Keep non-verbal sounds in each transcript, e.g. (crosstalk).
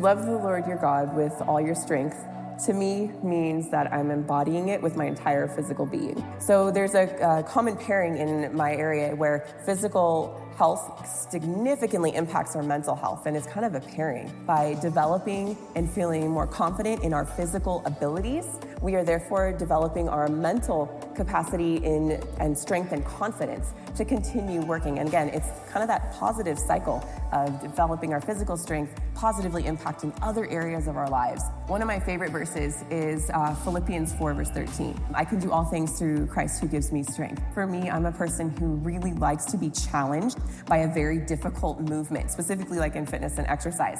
love the Lord your God with all your strength to me means that I'm embodying it with my entire physical being. So there's a, a, common pairing in my area where physical health significantly impacts our mental health and is kind of a pairing. By developing and feeling more confident in our physical abilities, we are therefore developing our mental capacity in and strength and confidence to continue working. And again, it's kind of that positive cycle of developing our physical strength, positively impacting other areas of our lives. One of my favorite verses is uh, Philippians 4, verse 13. I can do all things through Christ who gives me strength. For me, I'm a person who really likes to be challenged by a very difficult movement, specifically like in fitness and exercise.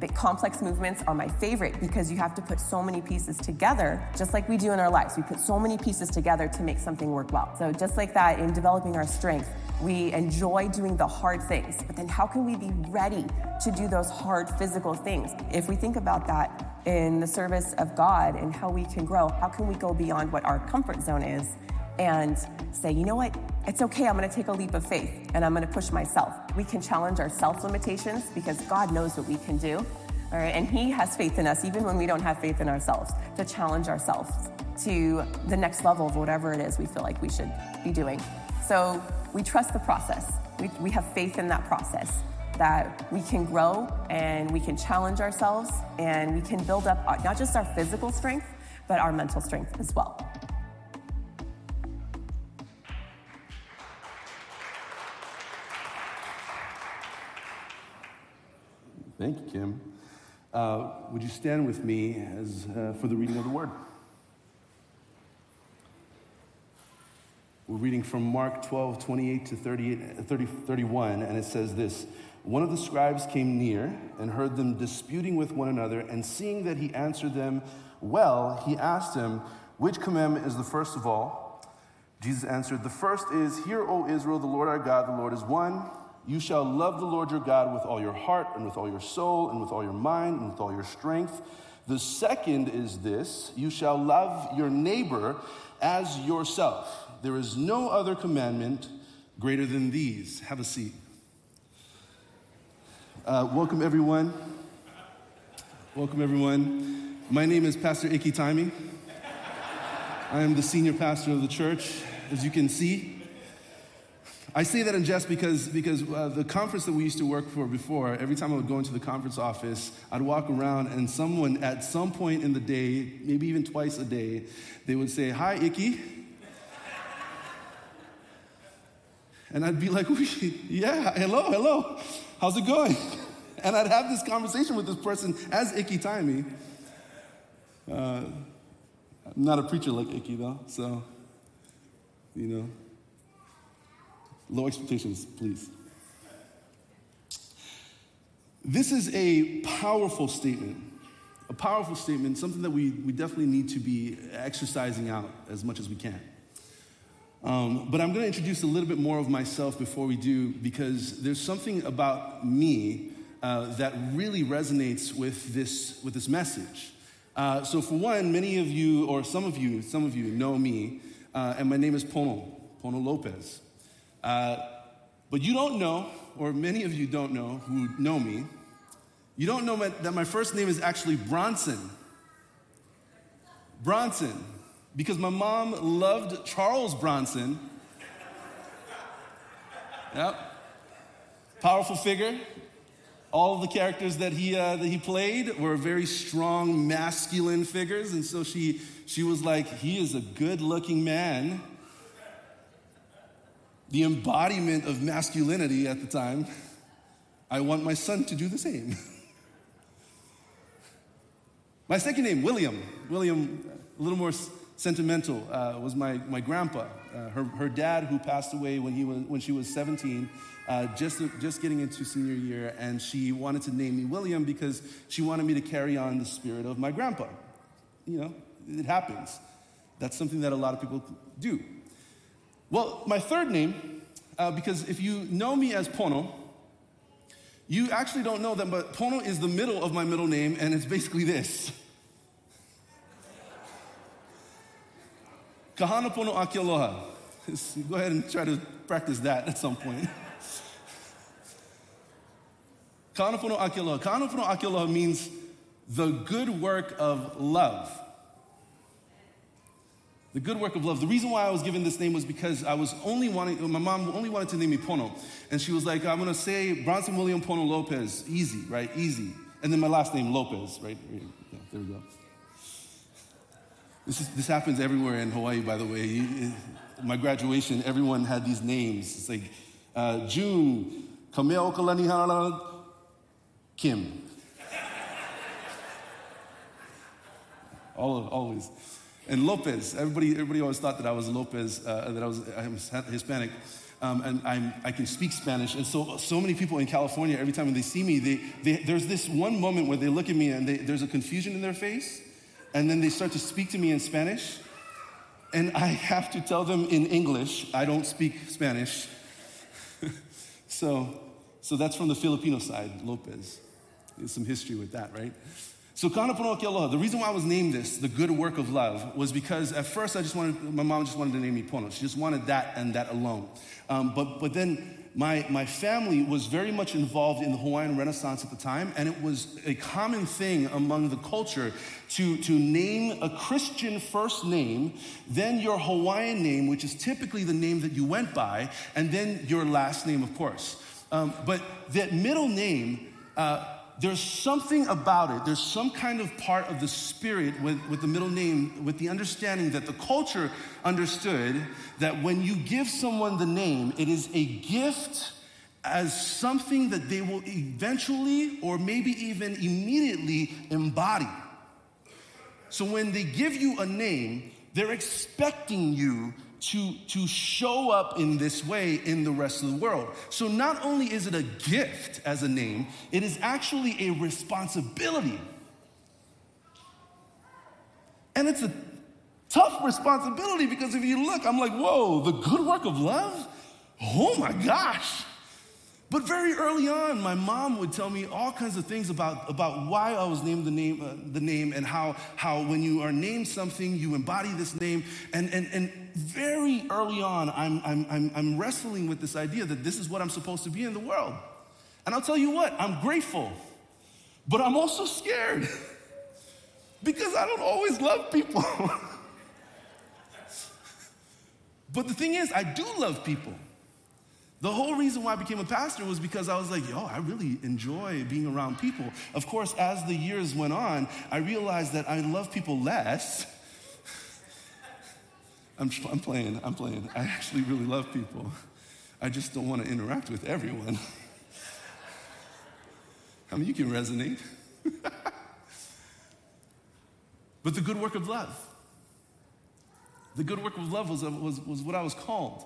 Big complex movements are my favorite because you have to put so many pieces together, just like we do in our lives. We put so many pieces together to make something work well. So, just like that, in developing our strength, we enjoy doing the hard things, but then how can we be ready to do those hard physical things? If we think about that in the service of God and how we can grow, how can we go beyond what our comfort zone is and say, you know what? It's okay, I'm gonna take a leap of faith and I'm gonna push myself. We can challenge our self limitations because God knows what we can do. All right, and He has faith in us, even when we don't have faith in ourselves, to challenge ourselves to the next level of whatever it is we feel like we should be doing. So we trust the process. We, we have faith in that process that we can grow and we can challenge ourselves and we can build up our, not just our physical strength, but our mental strength as well. Thank you, Kim. Uh, would you stand with me as, uh, for the reading of the word? We're reading from Mark 12, 28 to 38, 30, 31, and it says this One of the scribes came near and heard them disputing with one another, and seeing that he answered them well, he asked him, Which commandment is the first of all? Jesus answered, The first is, Hear, O Israel, the Lord our God, the Lord is one. You shall love the Lord your God with all your heart, and with all your soul, and with all your mind, and with all your strength. The second is this you shall love your neighbor as yourself. There is no other commandment greater than these. Have a seat. Uh, welcome, everyone. Welcome, everyone. My name is Pastor Icky Taimi. I am the senior pastor of the church, as you can see. I say that in jest because, because uh, the conference that we used to work for before, every time I would go into the conference office, I'd walk around and someone at some point in the day, maybe even twice a day, they would say, Hi, Icky. And I'd be like, (laughs) Yeah, hello, hello. How's it going? And I'd have this conversation with this person as Icky Taimi. Uh, I'm not a preacher like Icky, though, so, you know. Low expectations, please. This is a powerful statement, a powerful statement, something that we, we definitely need to be exercising out as much as we can. Um, but I'm going to introduce a little bit more of myself before we do, because there's something about me uh, that really resonates with this, with this message. Uh, so, for one, many of you, or some of you, some of you know me, uh, and my name is Pono, Pono Lopez. Uh, but you don't know, or many of you don't know who know me, you don't know that my first name is actually Bronson. Bronson, because my mom loved Charles Bronson. Yep. Powerful figure. All of the characters that he, uh, that he played were very strong, masculine figures. And so she, she was like, he is a good looking man the embodiment of masculinity at the time, I want my son to do the same. (laughs) my second name, William, William, a little more sentimental, uh, was my, my grandpa. Uh, her, her dad, who passed away when, he was, when she was 17, uh, just, just getting into senior year, and she wanted to name me William because she wanted me to carry on the spirit of my grandpa. You know, it happens. That's something that a lot of people do. Well, my third name, uh, because if you know me as Pono, you actually don't know that, but Pono is the middle of my middle name, and it's basically this. (laughs) Kahana Pono Akialoha. Go ahead and try to practice that at some point. (laughs) Kanapono Akialoha. Kanapono Akialoha means the good work of love. The good work of love. The reason why I was given this name was because I was only wanting, my mom only wanted to name me Pono. And she was like, I'm gonna say Bronson William Pono Lopez. Easy, right? Easy. And then my last name, Lopez, right? Yeah, there we go. This, is, this happens everywhere in Hawaii, by the way. My graduation, everyone had these names. It's like uh, June, Kameo Kalanihala, Kim. always. And Lopez, everybody, everybody always thought that I was Lopez, uh, that I was I'm Hispanic. Um, and I'm, i can speak Spanish. And so, so many people in California, every time they see me, they, they, there's this one moment where they look at me and they, there's a confusion in their face. And then they start to speak to me in Spanish. And I have to tell them in English, I don't speak Spanish. (laughs) so, so that's from the Filipino side, Lopez. There's some history with that, right? So Kanapono the reason why I was named this, the good work of love, was because at first I just wanted, my mom just wanted to name me Pono. She just wanted that and that alone. Um, but, but then my, my family was very much involved in the Hawaiian Renaissance at the time, and it was a common thing among the culture to, to name a Christian first name, then your Hawaiian name, which is typically the name that you went by, and then your last name, of course. Um, but that middle name, uh, there's something about it. There's some kind of part of the spirit with, with the middle name, with the understanding that the culture understood that when you give someone the name, it is a gift as something that they will eventually or maybe even immediately embody. So when they give you a name, they're expecting you to, to show up in this way in the rest of the world. So not only is it a gift as a name, it is actually a responsibility. And it's a tough responsibility because if you look, I'm like, whoa, the good work of love? Oh my gosh. But very early on, my mom would tell me all kinds of things about, about why I was named the name, uh, the name and how, how when you are named something, you embody this name. And, and, and very early on, I'm, I'm, I'm, I'm wrestling with this idea that this is what I'm supposed to be in the world. And I'll tell you what, I'm grateful, but I'm also scared (laughs) because I don't always love people. (laughs) but the thing is, I do love people. The whole reason why I became a pastor was because I was like, yo, I really enjoy being around people. Of course, as the years went on, I realized that I love people less. I'm, I'm playing, I'm playing. I actually really love people. I just don't want to interact with everyone. I mean, you can resonate. (laughs) but the good work of love, the good work of love was, was, was what I was called.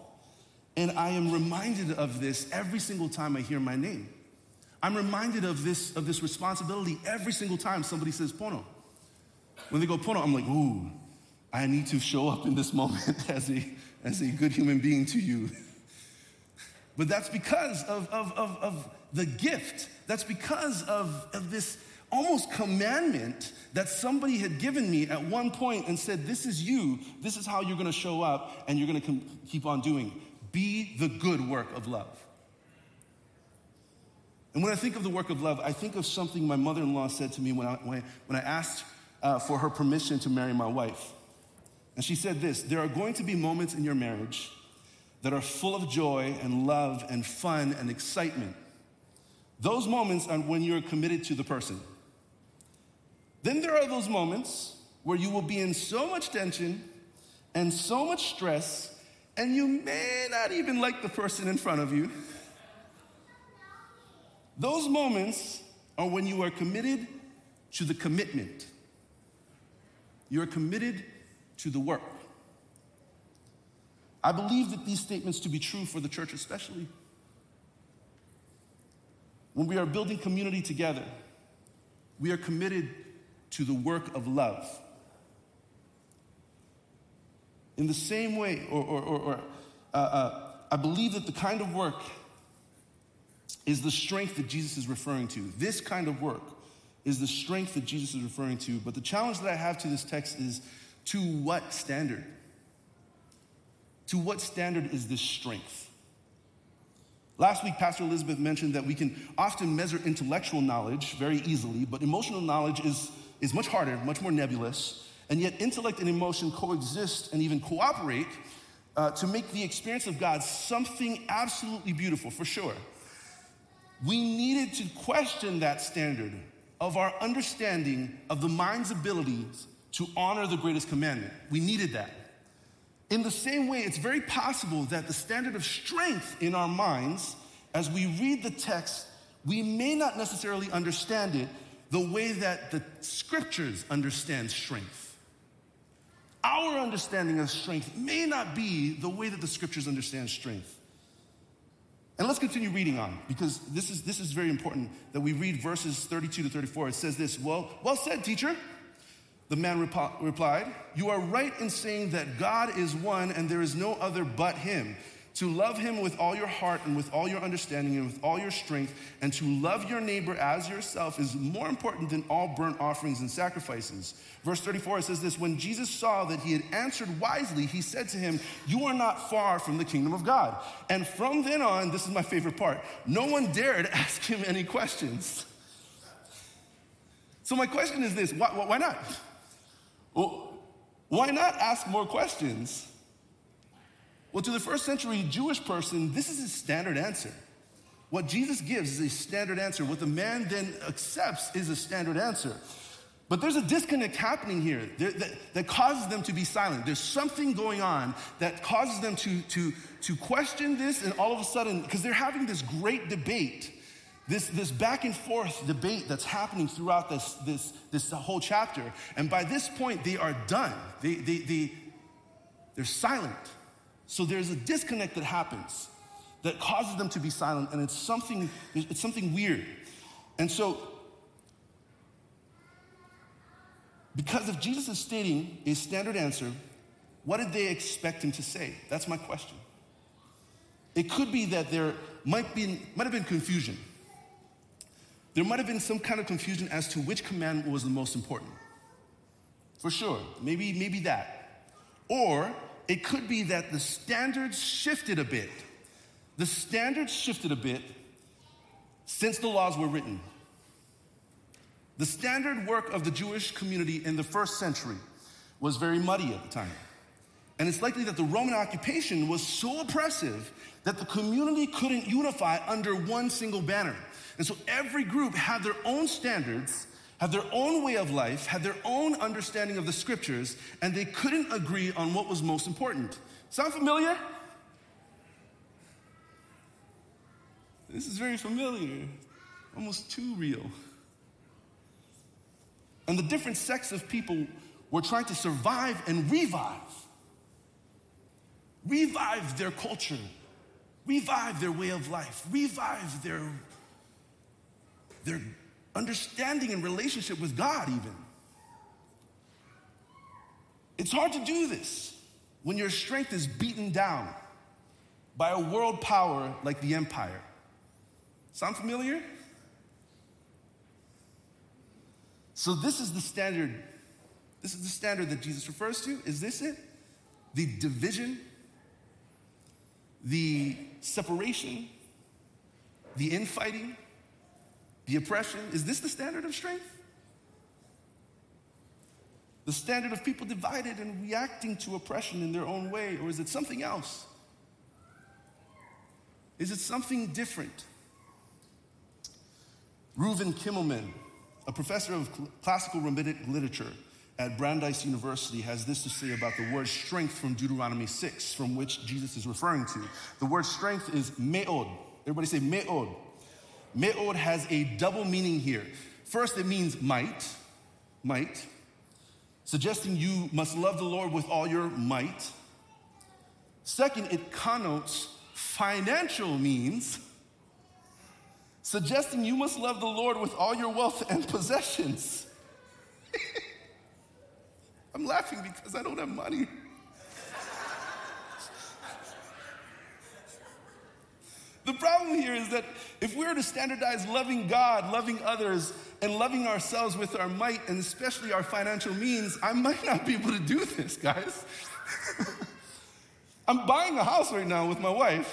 And I am reminded of this every single time I hear my name. I'm reminded of this, of this responsibility every single time somebody says Pono. When they go Pono, I'm like, ooh, I need to show up in this (laughs) moment as a, as a good human being to you. But that's because of, of, of, of the gift. That's because of, of this almost commandment that somebody had given me at one point and said, This is you. This is how you're going to show up and you're going to keep on doing. Be the good work of love. And when I think of the work of love, I think of something my mother in law said to me when I, when I asked uh, for her permission to marry my wife. And she said this There are going to be moments in your marriage that are full of joy and love and fun and excitement. Those moments are when you're committed to the person. Then there are those moments where you will be in so much tension and so much stress and you may not even like the person in front of you. Those moments are when you are committed to the commitment. You are committed to the work. I believe that these statements to be true for the church, especially. When we are building community together, we are committed to the work of love. In the same way, or, or, or, uh, uh, I believe that the kind of work is the strength that Jesus is referring to. This kind of work is the strength that Jesus is referring to. But the challenge that I have to this text is to what standard? To what standard is this strength? Last week, Pastor Elizabeth mentioned that we can often measure intellectual knowledge very easily, but emotional knowledge is, is much harder, much more nebulous. And yet, intellect and emotion coexist and even cooperate uh, to make the experience of God something absolutely beautiful, for sure. We needed to question that standard of our understanding of the mind's abilities to honor the greatest commandment. We needed that. In the same way, it's very possible that the standard of strength in our minds, as we read the text, we may not necessarily understand it the way that the scriptures understand strength. Our understanding of strength may not be the way that the scriptures understand strength. And let's continue reading on because this is, this is very important that we read verses 32 to 34. It says this Well, well said, teacher. The man rep- replied, You are right in saying that God is one and there is no other but Him. To love Him with all your heart and with all your understanding and with all your strength, and to love your neighbor as yourself is more important than all burnt offerings and sacrifices. Verse 34 it says this When Jesus saw that he had answered wisely, he said to him, You are not far from the kingdom of God. And from then on, this is my favorite part, no one dared (laughs) ask him any questions. So, my question is this why, why not? Well, why not ask more questions? Well, to the first century Jewish person, this is his standard answer. What Jesus gives is a standard answer. What the man then accepts is a standard answer. But there's a disconnect happening here that, that, causes them to be silent. There's something going on that causes them to, to, to question this, and all of a sudden, because they're having this great debate this, this back and forth debate that's happening throughout this, this, this whole chapter. And by this point, they are done. They, they, they, they're silent. So there's a disconnect that happens that causes them to be silent, and it's something, it's something weird. And so, because if Jesus is stating a standard answer, what did they expect him to say? That's my question. It could be that there might, be, might have been confusion there might have been some kind of confusion as to which commandment was the most important. For sure. Maybe, maybe that. Or it could be that the standards shifted a bit. The standards shifted a bit since the laws were written. The standard work of the Jewish community in the first century was very muddy at the time. And it's likely that the Roman occupation was so oppressive that the community couldn't unify under one single banner. And so every group had their own standards, had their own way of life, had their own understanding of the scriptures, and they couldn't agree on what was most important. Sound familiar? This is very familiar, almost too real. And the different sects of people were trying to survive and revive. Revive their culture, revive their way of life, revive their their understanding and relationship with God, even. It's hard to do this when your strength is beaten down by a world power like the empire. Sound familiar? So, this is the standard. This is the standard that Jesus refers to. Is this it? The division, the separation, the infighting, the oppression. Is this the standard of strength? The standard of people divided and reacting to oppression in their own way? Or is it something else? Is it something different? Reuven Kimmelman, a professor of classical rabbinic literature at Brandeis University, has this to say about the word strength from Deuteronomy 6, from which Jesus is referring to. The word strength is me'od. Everybody say me'od. Me'od has a double meaning here. First, it means might, might, suggesting you must love the Lord with all your might. Second, it connotes financial means, suggesting you must love the Lord with all your wealth and possessions. (laughs) I'm laughing because I don't have money. The problem here is that if we were to standardize loving God, loving others, and loving ourselves with our might, and especially our financial means, I might not be able to do this, guys. (laughs) I'm buying a house right now with my wife,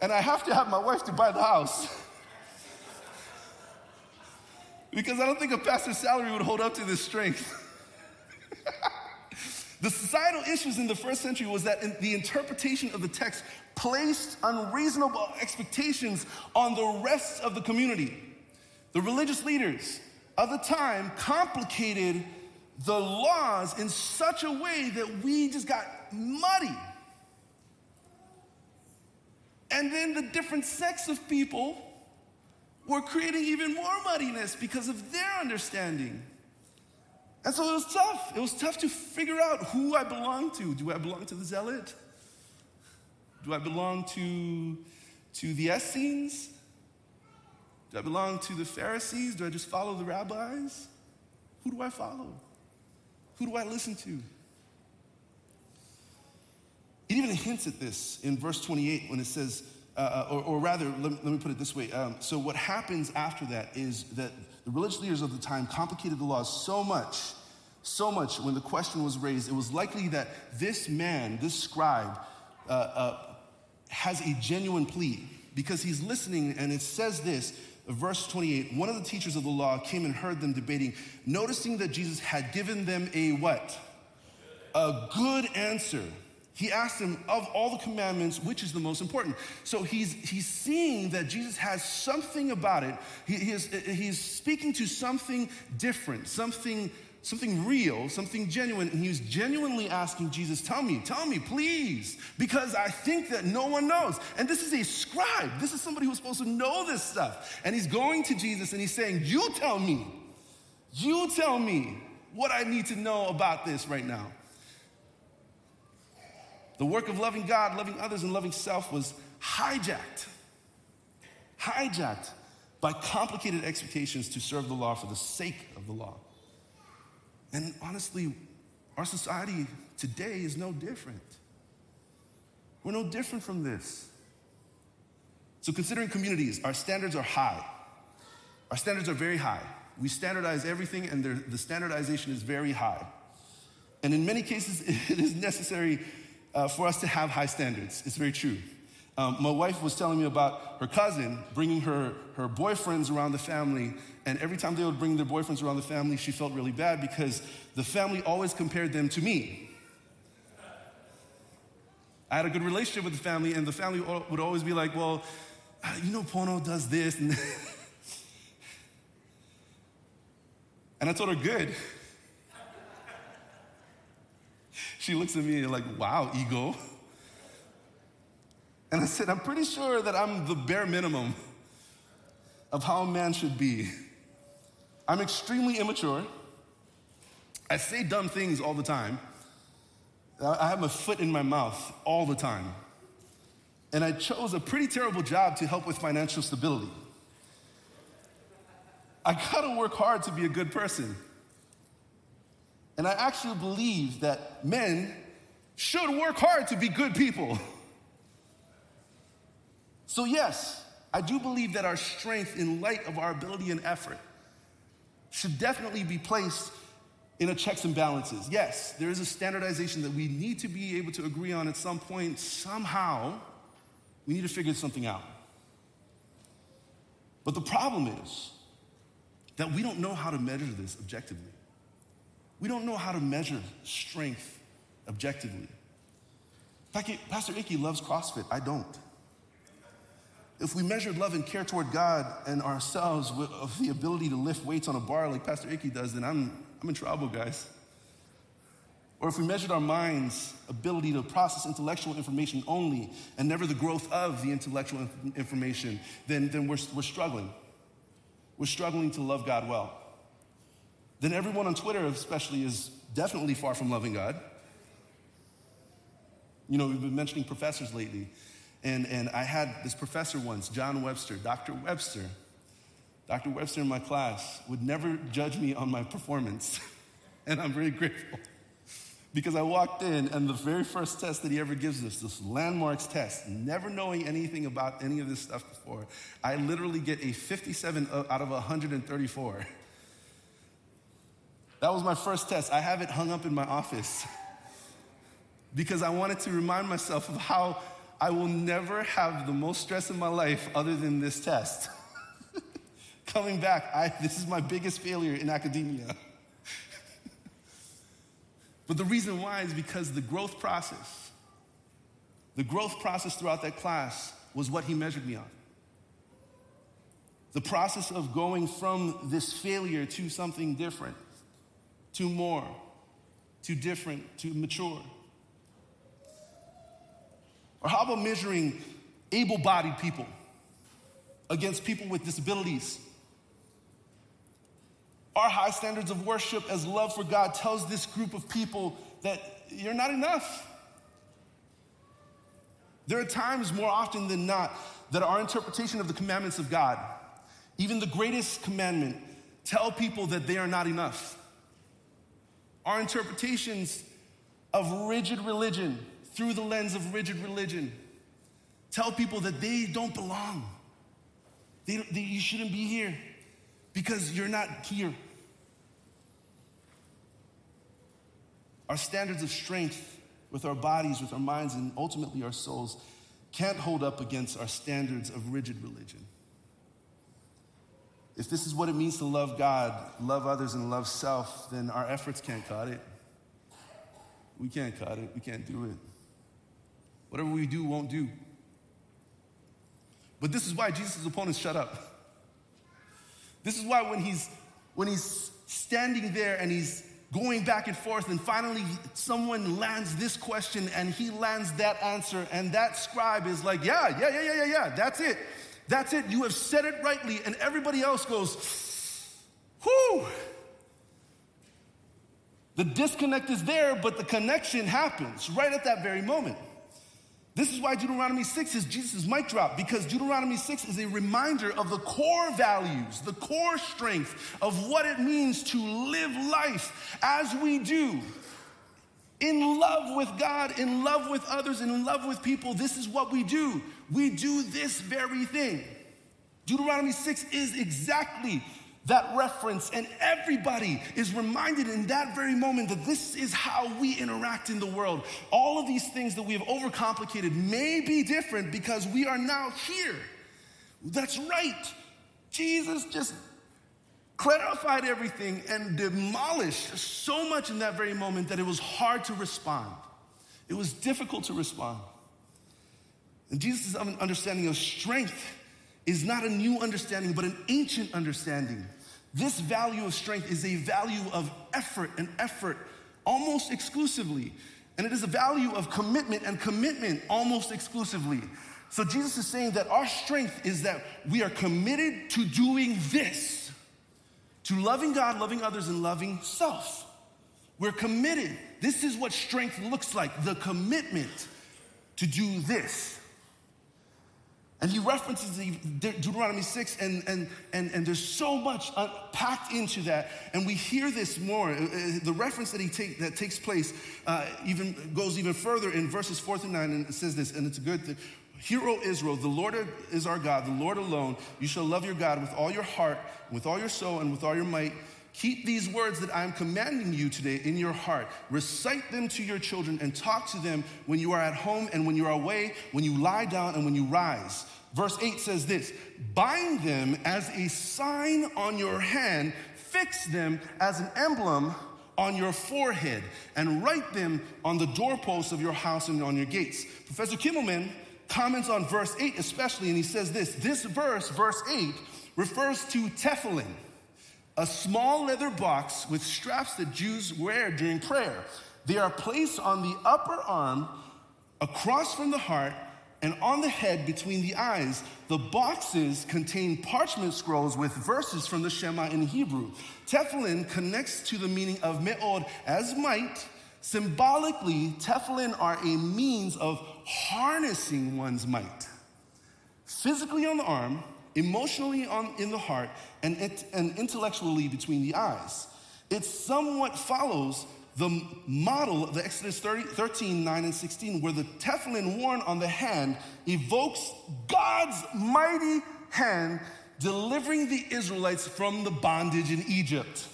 And I have to have my wife to buy the house. (laughs) because I don't think a pastor's salary would hold up to this strength. The societal issues in the first century was that in the interpretation of the text placed unreasonable expectations on the rest of the community. The religious leaders of the time complicated the laws in such a way that we just got muddy. And then the different sects of people were creating even more muddiness because of their understanding. And so it was tough. It was tough to figure out who I belong to. Do I belong to the zealot? Do I belong to, to the Essenes? Do I belong to the Pharisees? Do I just follow the rabbis? Who do I follow? Who do I listen to? It even hints at this in verse 28 when it says, uh, uh, or, or, rather, let, let, me put it this way. Um, so, what happens after that is that the religious leaders of the time complicated the laws so much, so much when the question was raised, it was likely that this man, this scribe, uh, uh has a genuine plea because he's listening and it says this verse 28 one of the teachers of the law came and heard them debating noticing that jesus had given them a what? A good answer he asked him of all the commandments which is the most important so he's he's seeing that jesus has something about it he, he is, he's speaking to something different something something real, something genuine, and he was genuinely asking Jesus, Tell me, tell me, please, because I think that no one knows. And this is a scribe. This is somebody who's supposed to know this stuff. And he's going to Jesus and he's saying, You tell me, you tell me what I need to know about this right now. The work of loving God, loving others, and loving self was hijacked, hijacked by complicated expectations to serve the law for the sake of the law. And honestly, our society today is no different. We're no different from this. So, considering communities, our standards are high. Our standards are very high. We standardize everything, and the standardization is very high. And in many cases, (laughs) it is necessary uh, for us to have high standards. It's very true. Um, my wife was telling me about her cousin bringing her, her boyfriends around the family, and every time they would bring their boyfriends around the family, she felt really bad because the family always compared them to me. I had a good relationship with the family, and the family would always be like, Well, uh, you know, Pono does this. And, (laughs) and I told her, Good. She looks at me like, Wow, ego. And I said, I'm pretty sure that I'm the bare minimum of how a man should be. I'm extremely immature. I say dumb things all the time. I have my foot in my mouth all the time. And I chose a pretty terrible job to help with financial stability. I gotta work hard to be a good person. And I actually believe that men should work hard to be good people. (laughs) So, yes, I do believe that our strength, in light of our ability and effort, should definitely be placed in a checks and balances. Yes, there is a standardization that we need to be able to agree on at some point. Somehow, we need to figure something out. But the problem is that we don't know how to measure this objectively. We don't know how to measure strength objectively. Pastor Icky loves CrossFit. I don't. If we measured love and care toward God and ourselves with the ability to lift weights on a bar like Pastor Icky does, then I'm, I'm in trouble, guys. Or if we measured our mind's ability to process intellectual information only and never the growth of the intellectual information, then, then we're, we're struggling. We're struggling to love God well. Then everyone on Twitter, especially, is definitely far from loving God. You know, we've been mentioning professors lately. And, and I had this professor once, John Webster, Dr. Webster. Dr. Webster in my class would never judge me on my performance. (laughs) and I'm very grateful. Because I walked in, and the very first test that he ever gives us, this landmarks test, never knowing anything about any of this stuff before, I literally get a 57 out of 134. That was my first test. I have it hung up in my office (laughs) because I wanted to remind myself of how I will never have the most stress in my life other than this test. (laughs) Coming back, I, this is my biggest failure in academia. (laughs) but the reason why is because the growth process, the growth process throughout that class was what he measured me on. The process of going from this failure to something different, to more, to different, to mature. Or how about measuring able bodied people against people with disabilities? Our high standards of worship as love for God tells this group of people that you're not enough. There are times more often than not that our interpretation of the commandments of God, even the greatest commandment, tell people that they are not enough. Our interpretations of rigid religion through the lens of rigid religion. Tell people that they don't belong. They, they, you shouldn't be here because you're not here. Our standards of strength with our bodies, with our minds, and ultimately our souls can't hold up against our standards of rigid religion. If this is what it means to love God, love others, and love self, then our efforts can't cut it. We can't cut it. We can't do it. Whatever we do won't do. But this is why Jesus' opponents shut up. This is why when he's when he's standing there and he's going back and forth and finally someone lands this question and he lands that answer and that scribe is like, "Yeah, yeah, yeah, yeah, yeah, yeah. That's it. That's it. You have said it rightly." And everybody else goes, "Whoo!" The disconnect is there, but the connection happens right at that very moment. This is why Deuteronomy 6 is Jesus' mic drop, because Deuteronomy 6 is a reminder of the core values, the core strength of what it means to live life as we do. In love with God, in love with others, in love with people, this is what we do. We do this very thing. Deuteronomy 6 is exactly that reference, and everybody is reminded in that very moment that this is how we interact in the world. All of these things that we have overcomplicated may be different because we are now here. That's right. Jesus just clarified everything and demolished so much in that very moment that it was hard to respond. It was difficult to respond. And Jesus' understanding of strength is not a new understanding, but an ancient understanding. This value of strength is a value of effort and effort almost exclusively. And it is a value of commitment and commitment almost exclusively. So Jesus is saying that our strength is that we are committed to doing this to loving God, loving others, and loving self. We're committed. This is what strength looks like the commitment to do this. And he references Deuteronomy 6, and, and, and, and there's so much packed into that. And we hear this more. Uh, uh, the reference that, he take, that takes place uh, even goes even further in verses 4 through 9, and it says this, and it's good thing. Hear, O Israel, the Lord is our God, the Lord alone. You shall love your God with all your heart, with all your soul, and with all your might. Keep these words that I am commanding you today in your heart. Recite them to your children and talk to them when you are at home and when you are away, when you lie down and when you rise. Verse 8 says this Bind them as a sign on your hand, fix them as an emblem on your forehead, and write them on the doorposts of your house and on your gates. Professor Kimmelman comments on verse 8 especially, and he says this this verse, verse 8, refers to tefillin a small leather box with straps that Jews wear during prayer. They are placed on the upper arm, across from the heart, and on the head between the eyes. The boxes contain parchment scrolls with verses from the Shema in Hebrew. Tefillin connects to the meaning of me'od as might. Symbolically, tefillin are a means of harnessing one's might. Physically on the arm, emotionally on, in the heart, and, it, and intellectually between the eyes. It somewhat follows the model of the Exodus 30, 13, 9, and 16, where the tefillin worn on the hand evokes God's mighty hand delivering the Israelites from the bondage in Egypt.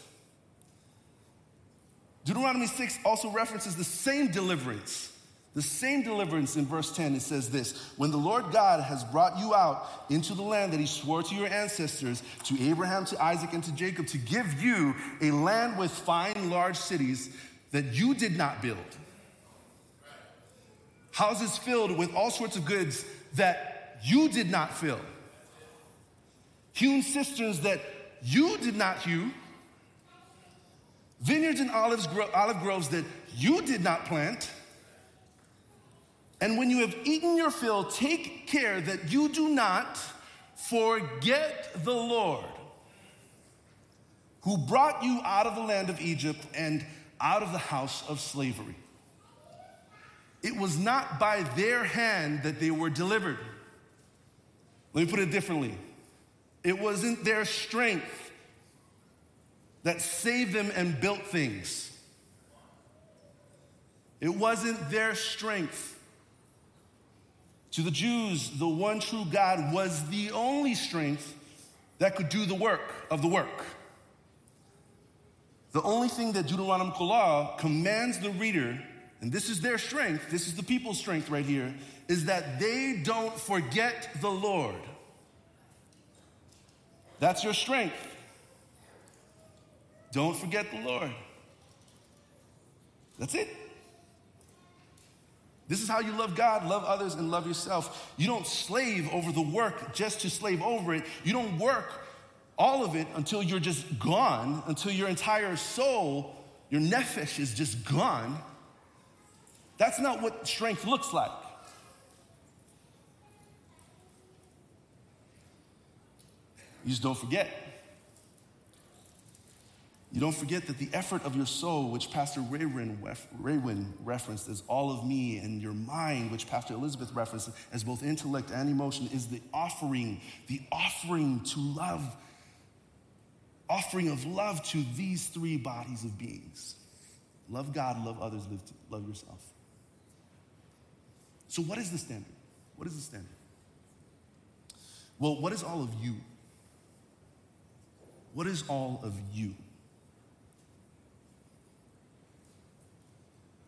Deuteronomy 6 also references the same deliverance. The same deliverance in verse 10, it says this When the Lord God has brought you out into the land that he swore to your ancestors, to Abraham, to Isaac, and to Jacob, to give you a land with fine, large cities that you did not build, houses filled with all sorts of goods that you did not fill, hewn cisterns that you did not hew, vineyards and olives, olive groves that you did not plant and when you have eaten your fill, take care that you do not forget the Lord who brought you out of the land of Egypt and out of the house of slavery. It was not by their hand that they were delivered. Let me put it differently it wasn't their strength that saved them and built things, it wasn't their strength to the Jews, the one true God was the only strength that could do the work of the work. The only thing that Deuteronomical law commands the reader, and this is their strength, this is the people's strength right here, is that they don't forget the Lord. That's your strength. Don't forget the Lord. That's it. This is how you love God, love others, and love yourself. You don't slave over the work just to slave over it. You don't work all of it until you're just gone, until your entire soul, your nephesh, is just gone. That's not what strength looks like. You just don't forget. You don't forget that the effort of your soul, which Pastor Raywin, Raywin referenced as all of me, and your mind, which Pastor Elizabeth referenced as both intellect and emotion, is the offering, the offering to love, offering of love to these three bodies of beings. Love God, love others, love yourself. So, what is the standard? What is the standard? Well, what is all of you? What is all of you?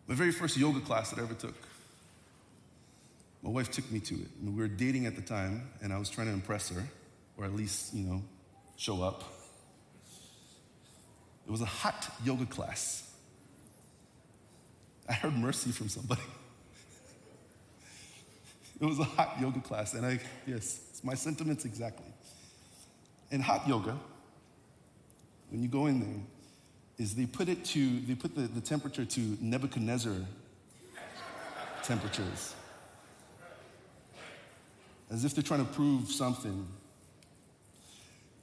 My very first yoga class that I ever took. My wife took me to it. we were dating at the time, and I was trying to impress her, or at least, you know, show up. It was a hot yoga class. I heard mercy from somebody. (laughs) it was a hot yoga class, and I, yes, it's my sentiments exactly. In hot yoga, when you go in there, is they put it to, they put the, the temperature to Nebuchadnezzar temperatures. As if they're trying to prove something.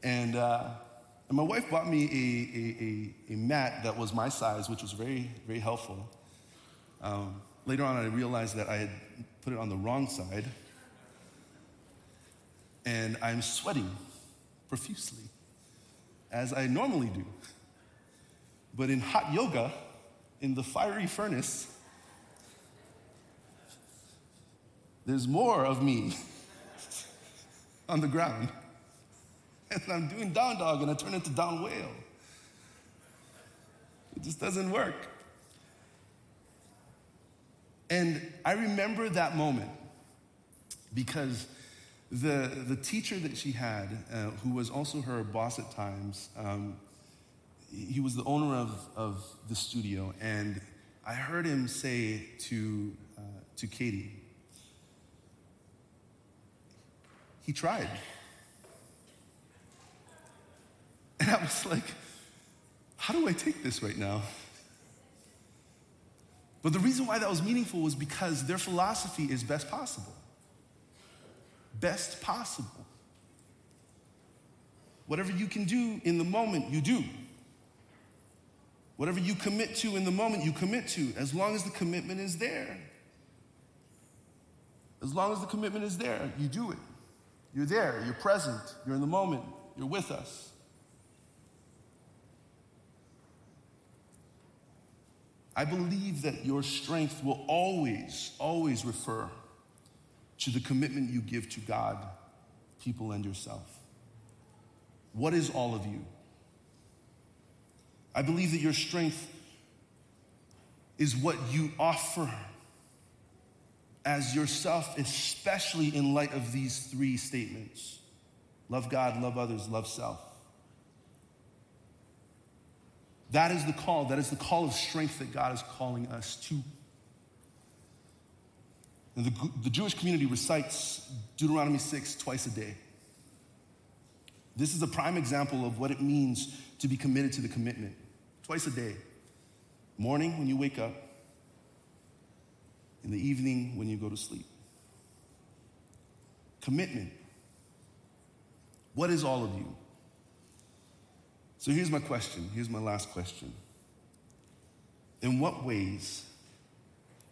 And, uh, and my wife bought me a, a, a, a, mat that was my size, which was very, very helpful. Um, later on, I realized that I had put it on the wrong side. And I'm sweating profusely, as I normally do. But in hot yoga, in the fiery furnace, there's more of me (laughs) on the ground. And I'm doing down dog and I turn into down whale. It just doesn't work. And I remember that moment because the, the teacher that she had, uh, who was also her boss at times, um, he was the owner of, of the studio, and I heard him say to, uh, to Katie, he tried. And I was like, how do I take this right now? But the reason why that was meaningful was because their philosophy is best possible. Best possible. Whatever you can do in the moment, you do. Whatever you commit to in the moment, you commit to, as long as the commitment is there. As long as the commitment is there, you do it. You're there, you're present, you're in the moment, you're with us. I believe that your strength will always, always refer to the commitment you give to God, people, and yourself. What is all of you? I believe that your strength is what you offer as yourself, especially in light of these three statements love God, love others, love self. That is the call. That is the call of strength that God is calling us to. The, the Jewish community recites Deuteronomy 6 twice a day. This is a prime example of what it means to be committed to the commitment. Twice a day. Morning when you wake up, in the evening when you go to sleep. Commitment. What is all of you? So here's my question. Here's my last question. In what ways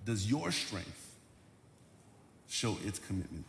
does your strength show its commitment?